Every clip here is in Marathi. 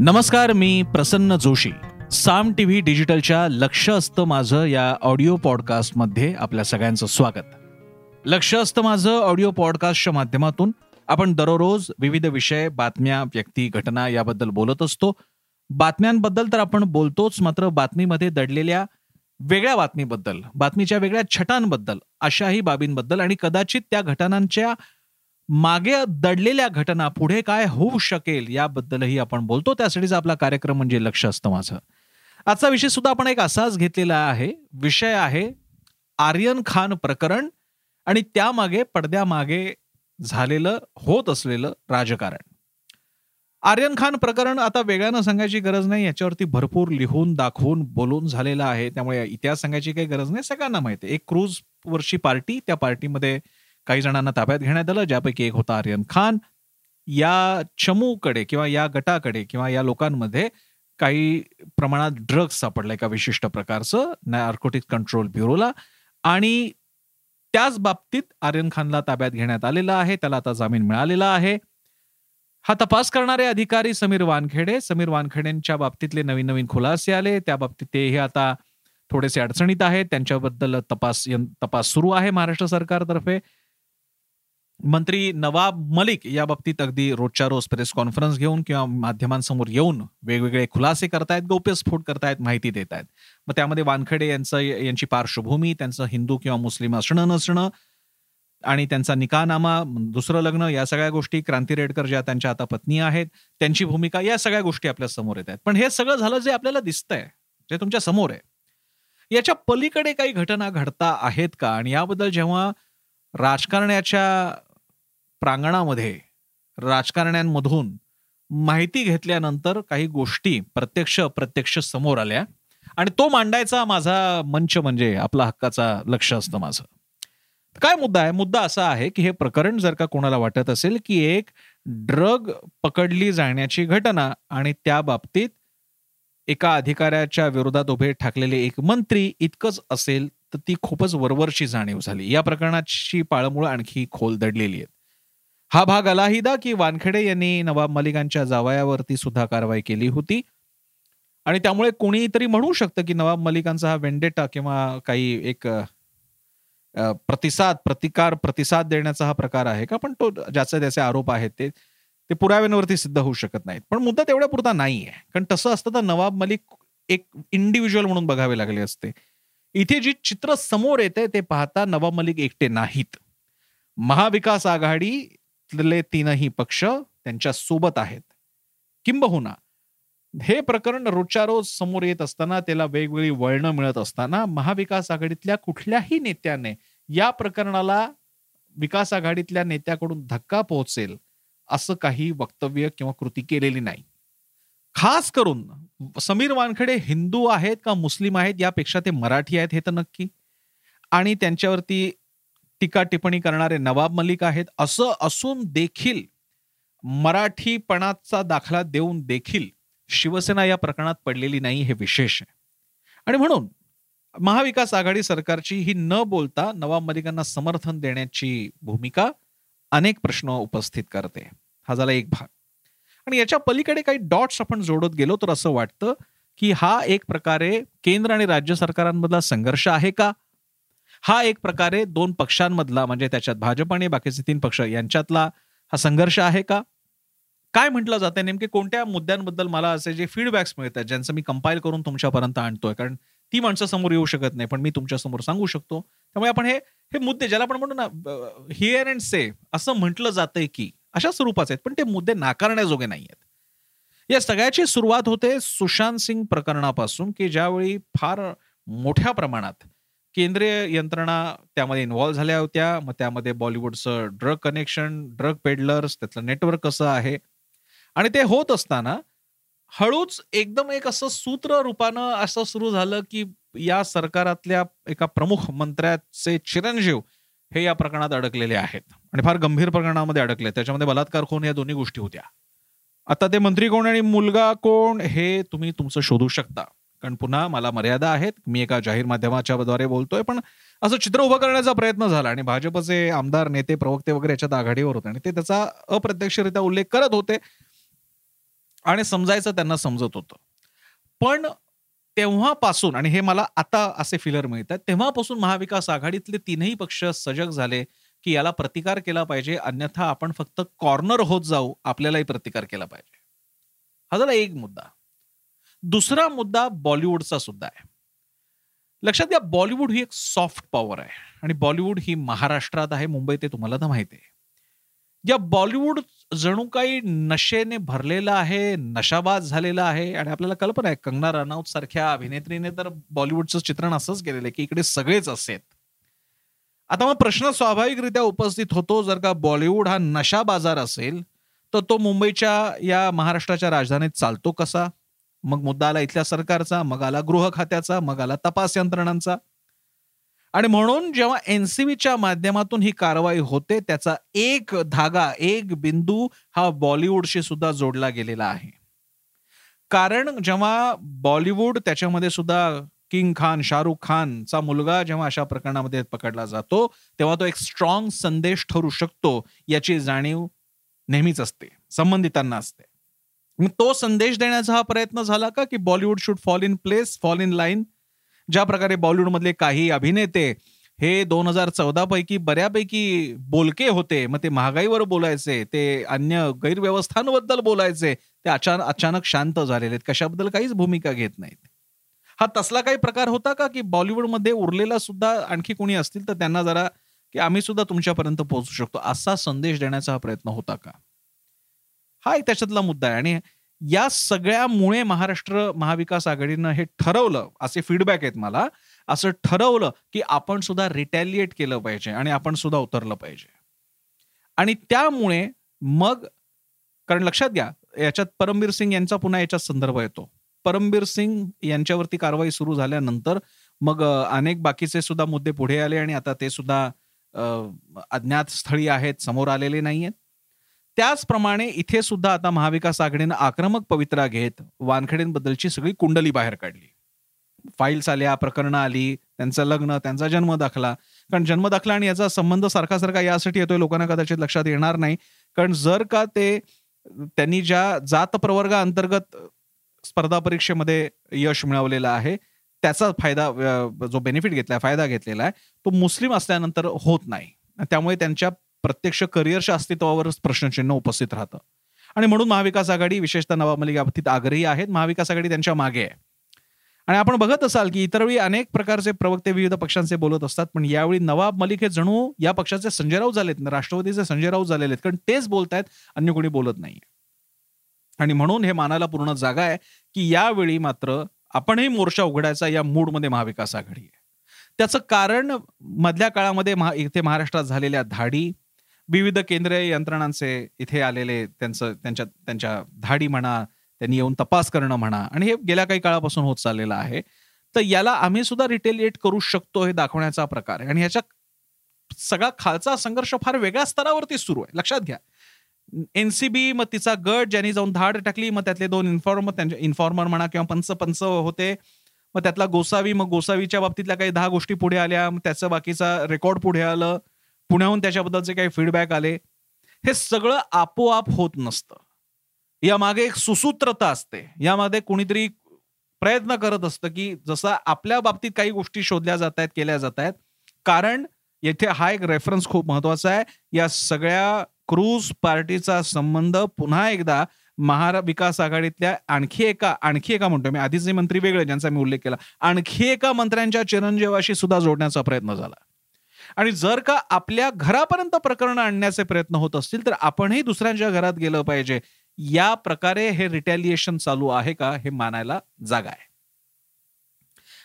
नमस्कार मी प्रसन्न जोशी. साम टी व्ही डिजिटलच्या लक्ष असतं माझं या ऑडिओ पॉडकास्टमध्ये आपल्या सगळ्यांचं स्वागत. लक्ष असतं माझं ऑडिओ पॉडकास्टच्या माध्यमातून आपण दररोज विविध विषय बातम्या व्यक्ती घटना याबद्दल बोलत असतो. बातम्यांबद्दल तर आपण बोलतोच मात्र बातमीमध्ये दडलेल्या वेगळ्या बातमीबद्दल बातमीच्या वेगळ्या छटांबद्दल अशाही बाबींबद्दल आणि कदाचित त्या घटनांच्या मागे दडलेल्या घटना पुढे काय होऊ शकेल याबद्दलही आपण बोलतो. त्यासाठीचा आपला कार्यक्रम म्हणजे लक्ष असतं माझं. आजचा विषय सुद्धा आपण एक असाच घेतलेला आहे. विषय आहे आर्यन खान प्रकरण आणि त्यामागे पडद्यामागे झालेलं होत असलेलं राजकारण. आर्यन खान प्रकरण आता वेगळ्यानं सांगायची गरज नाही. याच्यावरती भरपूर लिहून दाखवून बोलून झालेलं आहे. त्यामुळे इतिहास सांगायची काही गरज नाही. सगळ्यांना माहिती आहे. एक क्रूज वर्षी पार्टी त्या पार्टीमध्ये काही जणांना ताब्यात घेण्यात आलं ज्यापैकी एक होता आर्यन खान. या चमूकडे किंवा या गटाकडे किंवा या लोकांमध्ये काही प्रमाणात ड्रग्ज सापडलं एका विशिष्ट प्रकारचं नार्कोटिक कंट्रोल ब्युरोला आणि त्याच बाबतीत आर्यन खानला ताब्यात घेण्यात आलेला आहे त्याला आता जामीन मिळालेला आहे. हा तपास करणारे अधिकारी समीर वानखेडे. समीर वानखेडेंच्या बाबतीतले नवीन नवीन खुलासे आले. त्या बाबतीत तेही आता थोडेसे अडचणीत आहेत. त्यांच्याबद्दल तपास तपास सुरू आहे महाराष्ट्र सरकारतर्फे. मंत्री नवाब मलिक या बाबतीत अगदी रोजच्या रोज प्रेस कॉन्फरन्स घेऊन किंवा माध्यमांसमोर येऊन वेगवेगळे खुलासे करतायत गौप्यस्फोट करतायत माहिती देत आहेत मग त्यामध्ये वानखडे यांचं यांची पार्श्वभूमी त्यांचं हिंदू किंवा मुस्लिम असणं नसणं आणि त्यांचा निकानामा दुसरं लग्न या सगळ्या गोष्टी क्रांती रेडकर ज्या त्यांच्या आता पत्नी आहेत त्यांची भूमिका या सगळ्या गोष्टी आपल्यासमोर येत आहेत पण हे सगळं झालं जे आपल्याला दिसतंय जे तुमच्यासमोर आहे. याच्या पलीकडे काही घटना घडता आहेत का? आणि याबद्दल जेव्हा राजकारण्याच्या प्रांगणामध्ये राजकारण्यांमधून माहिती घेतल्यानंतर काही गोष्टी प्रत्यक्ष अप्रत्यक्ष समोर आल्या आणि तो मांडायचा माझा मंच म्हणजे आपला हक्काचा लक्ष असतं माझं. काय मुद्दा आहे? मुद्दा असा आहे की हे प्रकरण जर का कोणाला वाटत असेल की एक ड्रग पकडली जाण्याची घटना आणि त्या बाबतीत एका अधिकाऱ्याच्या विरोधात उभे ठाकलेले एक मंत्री इतकंच असेल तर ती खूपच वरवरची जाणीव झाली. या प्रकरणाची पाळमुळं आणखी खोल दडलेली आहेत. हा भाग अलाहिदा की वानखेडे यांनी नवाब मलिकांच्या जावयावरती सुद्धा कारवाई केली होती. आणि त्यामुळे कोणीतरी म्हणू शकतं की नवाब मलिकांचा हा वेंडेटा किंवा काही एक प्रतिसाद प्रतिकार प्रतिसाद देण्याचा हा प्रकार आहे का? पण तो ज्याचे त्याचे आरोप आहेत ते ते पुराव्यांवरती सिद्ध होऊ शकत नाहीत. पण मुद्दा तेवढ्या पुरता नाही आहे. कारण तसं असतं तर नवाब मलिक एक इंडिव्हिज्युअल म्हणून बघावे लागले असते. इथे जी चित्र समोर येते ते पाहता नवाब मलिक एकटे नाहीत. महाविकास आघाडी तीनही पक्ष त्यांच्यासोबत आहेत. किंबहुना हे प्रकरण रोजच्या रोज समोर येत असताना त्याला वेगवेगळी वळणं मिळत असताना महाविकास आघाडीतल्या कुठल्याही नेत्याने या प्रकरणाला विकास आघाडीतल्या नेत्याकडून धक्का पोहोचेल असं काही वक्तव्य किंवा कृती केलेली नाही. खास करून समीर वानखडे हिंदू आहेत का मुस्लिम आहेत यापेक्षा ते मराठी आहेत हे तर नक्की. आणि त्यांच्यावरती टीका टिप्पणी करणारे नवाब मलिक आहेत. असं असून देखील मराठीपणाचा दाखला देऊन देखील शिवसेना या प्रकरणात पडलेली नाही हे विशेष आहे. आणि म्हणून महाविकास आघाडी सरकारची ही न बोलता नवाब मलिकांना समर्थन देण्याची भूमिका अनेक प्रश्न उपस्थित करते. हा झाला एक भाग. आणि याच्या पलीकडे काही डॉट्स आपण जोडत गेलो तर असं वाटतं की हा एक प्रकारे केंद्र आणि राज्य सरकारांमधला संघर्ष आहे का? हा एक प्रकारे दोन पक्षांमधला म्हणजे त्याच्यात भाजप आणि बाकीचे तीन पक्ष यांच्यातला हा संघर्ष आहे का? काय म्हटलं जातं नेमके कोणत्या मुद्द्यांबद्दल मला असे जे फीडबॅक्स मिळतात ज्यांचं मी कंपाईल करून तुमच्यापर्यंत आणतोय कारण ती माणसं समोर येऊ शकत नाही पण मी तुमच्यासमोर सांगू शकतो. त्यामुळे आपण हे हे मुद्दे ज्याला आपण म्हणतो ना हिअर अँड से असं म्हटलं जातंय की अशा स्वरूपाचे आहेत पण ते मुद्दे नाकारण्याजोगे नाही आहेत. या सगळ्याची सुरुवात होते सुशांत सिंग प्रकरणापासून की ज्यावेळी फार मोठ्या प्रमाणात केंद्रीय यंत्रणा त्यामध्ये इन्व्हॉल्व्ह झाल्या होत्या. मग त्यामध्ये बॉलिवूडचं ड्रग कनेक्शन ड्रग पेडलर्स त्यातलं नेटवर्क कसं आहे? आणि ते होत असताना हळूच एकदम एक असं सूत्र रूपानं असं सुरू झालं की या सरकारातल्या एका प्रमुख मंत्र्याचे चिरंजीव हे या प्रकरणात अडकलेले आहेत. आणि फार गंभीर प्रकरणामध्ये अडकले. त्याच्यामध्ये बलात्कार खून या दोन्ही गोष्टी होत्या. आता ते मंत्री कोण आणि मुलगा कोण हे तुम्ही तुमचं शोधू शकता. कारण पुन्हा मला मर्यादा आहेत. मी एका जाहीर माध्यमाच्या द्वारे बोलतोय. पण असं चित्र उभं करण्याचा प्रयत्न झाला आणि भाजपचे आमदार नेते प्रवक्ते वगैरे याच्यात आघाडीवर होते आणि ते त्याचा अप्रत्यक्षरित्या उल्लेख करत होते आणि समजायचं त्यांना समजत होतं. पण तेव्हापासून आणि हे मला आता असे फिलर मिळतात तेव्हापासून महाविकास आघाडीतले तीनही पक्ष सजग झाले की याला प्रतिकार केला पाहिजे. अन्यथा आपण फक्त कॉर्नर होत जाऊ आपल्यालाही प्रतिकार केला पाहिजे. हा झाला एक मुद्दा. दुसरा मुद्दा बॉलिवूडचा सुद्धा आहे. लक्षात घ्या बॉलिवूड ही एक सॉफ्ट पॉवर आहे आणि बॉलिवूड ही महाराष्ट्रात आहे मुंबईत ते तुम्हाला तर माहिती आहे. या बॉलिवूड जणू काही नशेने भरलेला आहे नशाबाज झालेला आहे आणि आपल्याला कल्पना आहे कंगना रनौत सारख्या अभिनेत्रीने तर बॉलिवूडचं चित्रण असंच केलेलं आहे की इकडे सगळेच असेत आता मग प्रश्न स्वाभाविकरित्या उपस्थित होतो जर का बॉलिवूड हा नशा बाजार असेल तर तो मुंबईच्या या महाराष्ट्राच्या राजधानीत चालतो कसा? मग मुद्दा आला इथल्या सरकारचा मग आला गृह खात्याचा मग आला तपास यंत्रणांचा. आणि म्हणून जेव्हा एनसीबीच्या माध्यमातून ही कारवाई होते त्याचा एक धागा एक बिंदू हा बॉलिवूडशी सुद्धा जोडला गेलेला आहे. कारण जेव्हा बॉलिवूड त्याच्यामध्ये सुद्धा किंग खान शाहरुख खानचा मुलगा जेव्हा अशा प्रकरणामध्ये पकडला जातो तेव्हा तो एक स्ट्रॉंग संदेश ठरू शकतो याची जाणीव नेहमीच असते संबंधितांना असते. मग तो संदेश देण्याचा हा प्रयत्न झाला का की Bollywood should fall in place fall in line ज्या प्रकारे बॉलिवूडमधले काही अभिनेते हे दोन हजार चौदा पैकी बऱ्यापैकी बोलके होते मग ते महागाईवर बोलायचे ते अन्य गैरव्यवस्थांबद्दल बोलायचे ते अचानक अचानक शांत झालेले आहेत कशाबद्दल काहीच भूमिका घेत नाहीत. हा तसला काही प्रकार होता का की बॉलिवूडमध्ये उरलेला सुद्धा आणखी कोणी असतील तर त्यांना जरा की आम्ही सुद्धा तुमच्यापर्यंत पोहोचू शकतो असा संदेश देण्याचा हा प्रयत्न होता का? हा एक त्याच्यातला मुद्दा आहे. आणि या सगळ्यामुळे महाराष्ट्र महाविकास आघाडीनं हे ठरवलं असे फीडबॅक आहेत मला असं ठरवलं की आपण सुद्धा रिटॅलिएट केलं पाहिजे आणि आपण सुद्धा उतरलं पाहिजे. आणि त्यामुळे मग कारण लक्षात घ्या याच्यात परमबीर सिंग यांचा पुन्हा याच्यात संदर्भ येतो. परमबीर सिंग यांच्यावरती कारवाई सुरू झाल्यानंतर मग अनेक बाकीचे सुद्धा मुद्दे पुढे आले आणि आता ते सुद्धा अज्ञात स्थळी आहेत समोर आलेले नाहीयेत. त्याचप्रमाणे इथे सुद्धा आता महाविकास आघाडीनं आक्रमक पवित्रा घेत वानखेडेंबद्दलची सगळी कुंडली बाहेर काढली. फाईल्स आल्या प्रकरणं आली त्यांचं लग्न त्यांचा जन्म दाखला. कारण जन्म दाखला आणि याचा संबंध सारखा सारखा यासाठी येतोय लोकांना कदाचित लक्षात येणार नाही. कारण जर का ते त्यांनी ज्या जात प्रवर्गा अंतर्गत स्पर्धा परीक्षेमध्ये यश मिळवलेलं आहे त्याचा फायदा जो बेनिफिट घेतला फायदा घेतलेला आहे तो मुस्लिम असल्यानंतर होत नाही. त्यामुळे त्यांच्या प्रत्यक्ष करिअरच्या अस्तित्वावरच प्रश्नचिन्ह उपस्थित राहतं. आणि म्हणून महाविकास आघाडी विशेषतः नवाब मलिक बाबतीत आग्रही आहेत. महाविकास आघाडी त्यांच्या मागे आहे. आणि आपण बघत असाल की इतर वेळी अनेक प्रकारचे प्रवक्ते विविध पक्षांचे बोलत असतात पण यावेळी नवाब मलिक हे जणू या पक्षाचे संजय राऊत झालेत. राष्ट्रवादीचे संजय राऊत झालेले आहेत. कारण तेच बोलतायत अन्य कोणी बोलत नाही आणि म्हणून हे मानायला पूर्ण जागा आहे की यावेळी मात्र आपणही मोर्चा उघडायचा या मूडमध्ये महाविकास आघाडी आहे. त्याचं कारण मधल्या काळामध्ये महा इथे महाराष्ट्रात झालेल्या धाडी विविध केंद्रीय यंत्रणांचे इथे आलेले त्यांचं त्यांच्या त्यांच्या धाडी म्हणा त्यांनी येऊन तपास करणं म्हणा आणि हे गेल्या काही काळापासून होत चाललेलं आहे. तर याला आम्ही सुद्धा रिटेलिएट करू शकतो हे दाखवण्याचा प्रकार आहे. आणि ह्याच्या सगळा खालचा संघर्ष फार वेगळ्या स्तरावरती सुरू आहे. लक्षात घ्या. एनसीबी मग तिचा गट ज्यांनी जाऊन धाड टाकली मग त्यातले दोन इन्फॉर्मर त्यांच्या इन्फॉर्मर म्हणा किंवा पंच पंच होते. मग त्यातला गोसावी मग गोसावीच्या बाबतीतल्या काही दहा गोष्टी पुढे आल्या मग त्याचं बाकीचा रेकॉर्ड पुढे आलं. पुण्याहून त्याच्याबद्दलचे काही फीडबॅक आले हे सगळं आपोआप होत नसतं. यामागे एक सुसूत्रता असते. यामध्ये कुणीतरी प्रयत्न करत असतं की जसं आपल्या बाबतीत काही गोष्टी शोधल्या जात आहेत केल्या जात आहेत. कारण येथे हा एक रेफरन्स खूप महत्त्वाचा आहे. या सगळ्या क्रूज पार्टीचा संबंध पुन्हा एकदा महाविकास आघाडीतल्या आणखी एका आणखी एका म्हणतो मी आधीचे मंत्री वेगळे ज्यांचा मी उल्लेख केला. आणखी एका मंत्र्यांच्या चिरंजीवाशी सुद्धा जोडण्याचा प्रयत्न झाला. आणि जर का आपल्या घरापर्यंत प्रकरण आणण्याचे प्रयत्न होत असतील तर आपणही दुसऱ्यांच्या घरात गेलं पाहिजे. या प्रकारे हे रिटॅलिएशन चालू आहे का हे मानायला जागा आहे.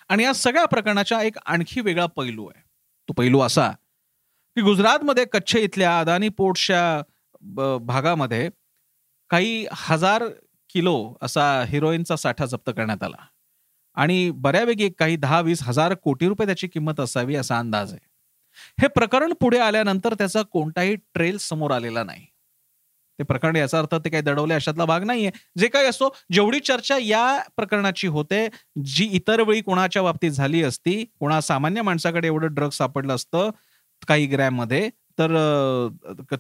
आणि या सगळ्या प्रकरणाचा एक आणखी वेगळा पैलू आहे. तो पैलू असा की गुजरातमध्ये कच्छ इथल्या अदानी पोर्टच्या भागामध्ये काही हजार किलो असा हिरोईनचा साठा जप्त करण्यात आला. आणि बऱ्यापैकी काही दहा वीस हजार कोटी रुपये त्याची किंमत असावी असा अंदाज आहे. हे प्रकरण पुढे आल्यानंतर त्याचा कोणताही ट्रेल समोर आलेला नाही. ते प्रकरण याचा अर्थ ते काही दडवले अशातला भाग नाहीये. जे काही असो जेवढी चर्चा या प्रकरणाची होते जी इतर वेळी कोणाच्या बाबतीत झाली असती कोणा सामान्य माणसाकडे एवढं ड्रग सापडलं असतं काही ग्रॅममध्ये तर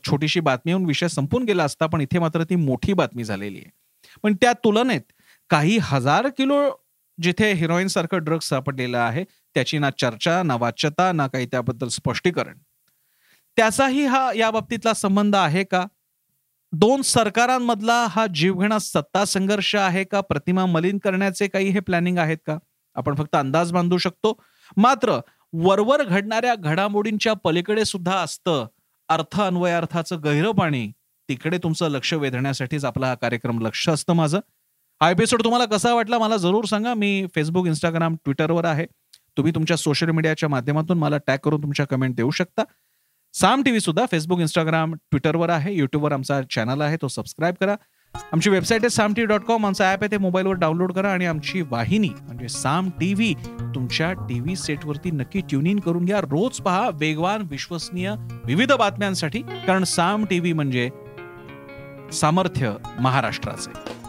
छोटीशी बातमी होऊन विषय संपून गेला असता पण इथे मात्र ती मोठी बातमी झालेली आहे. पण त्या तुलनेत काही हजार किलो जिथे हिरोईन सारखं ड्रग्स सापडलेलं आहे त्याची ना चर्चा ना वाच्यता ना काही त्याबद्दल स्पष्टीकरण. त्याचाही हा या बाबतीतला संबंध आहे का? दोन सरकारांमधला हा जीवघेणा सत्ता संघर्ष आहे का? प्रतिमा मलिन करण्याचे काही हे प्लॅनिंग आहेत का? आपण फक्त अंदाज बांधू शकतो. मात्र वरवर घडणाऱ्या घडामोडींच्या पलीकडे सुद्धा असतं अर्थ अन्वयार्थाचं गहिरं पाणी तिकडे तुमचं लक्ष वेधण्यासाठीच आपला हा कार्यक्रम लक्ष असतं माझं. हा एपिसोड तुम्हाला कसा वाटला मला जरूर सांगा. मी फेसबुक इंस्टाग्राम ट्विटरवर आहे. तुम्ही तुमच्या सोशल मीडियाच्या माध्यमातून मला टॅग करून तुमच्या कमेंट देऊ शकता. साम टीव्ही सुद्धा फेसबुक इंस्टाग्राम ट्विटरवर आहे. युट्यूबवर आमचा चॅनल आहे. तो सबस्क्राईब करा. आमची वेबसाईट आहे साम टी डॉट कॉम आमचा ॲप आहे. ते मोबाईलवर डाउनलोड करा आणि आमची वाहिनी म्हणजे साम टीव्ही तुमच्या टीव्ही सेटवरती नक्की ट्यून इन करून घ्या. रोज पहा वेगवान विश्वसनीय विविध बातम्यांसाठी. कारण साम टीव्ही म्हणजे सामर्थ्य महाराष्ट्राचे.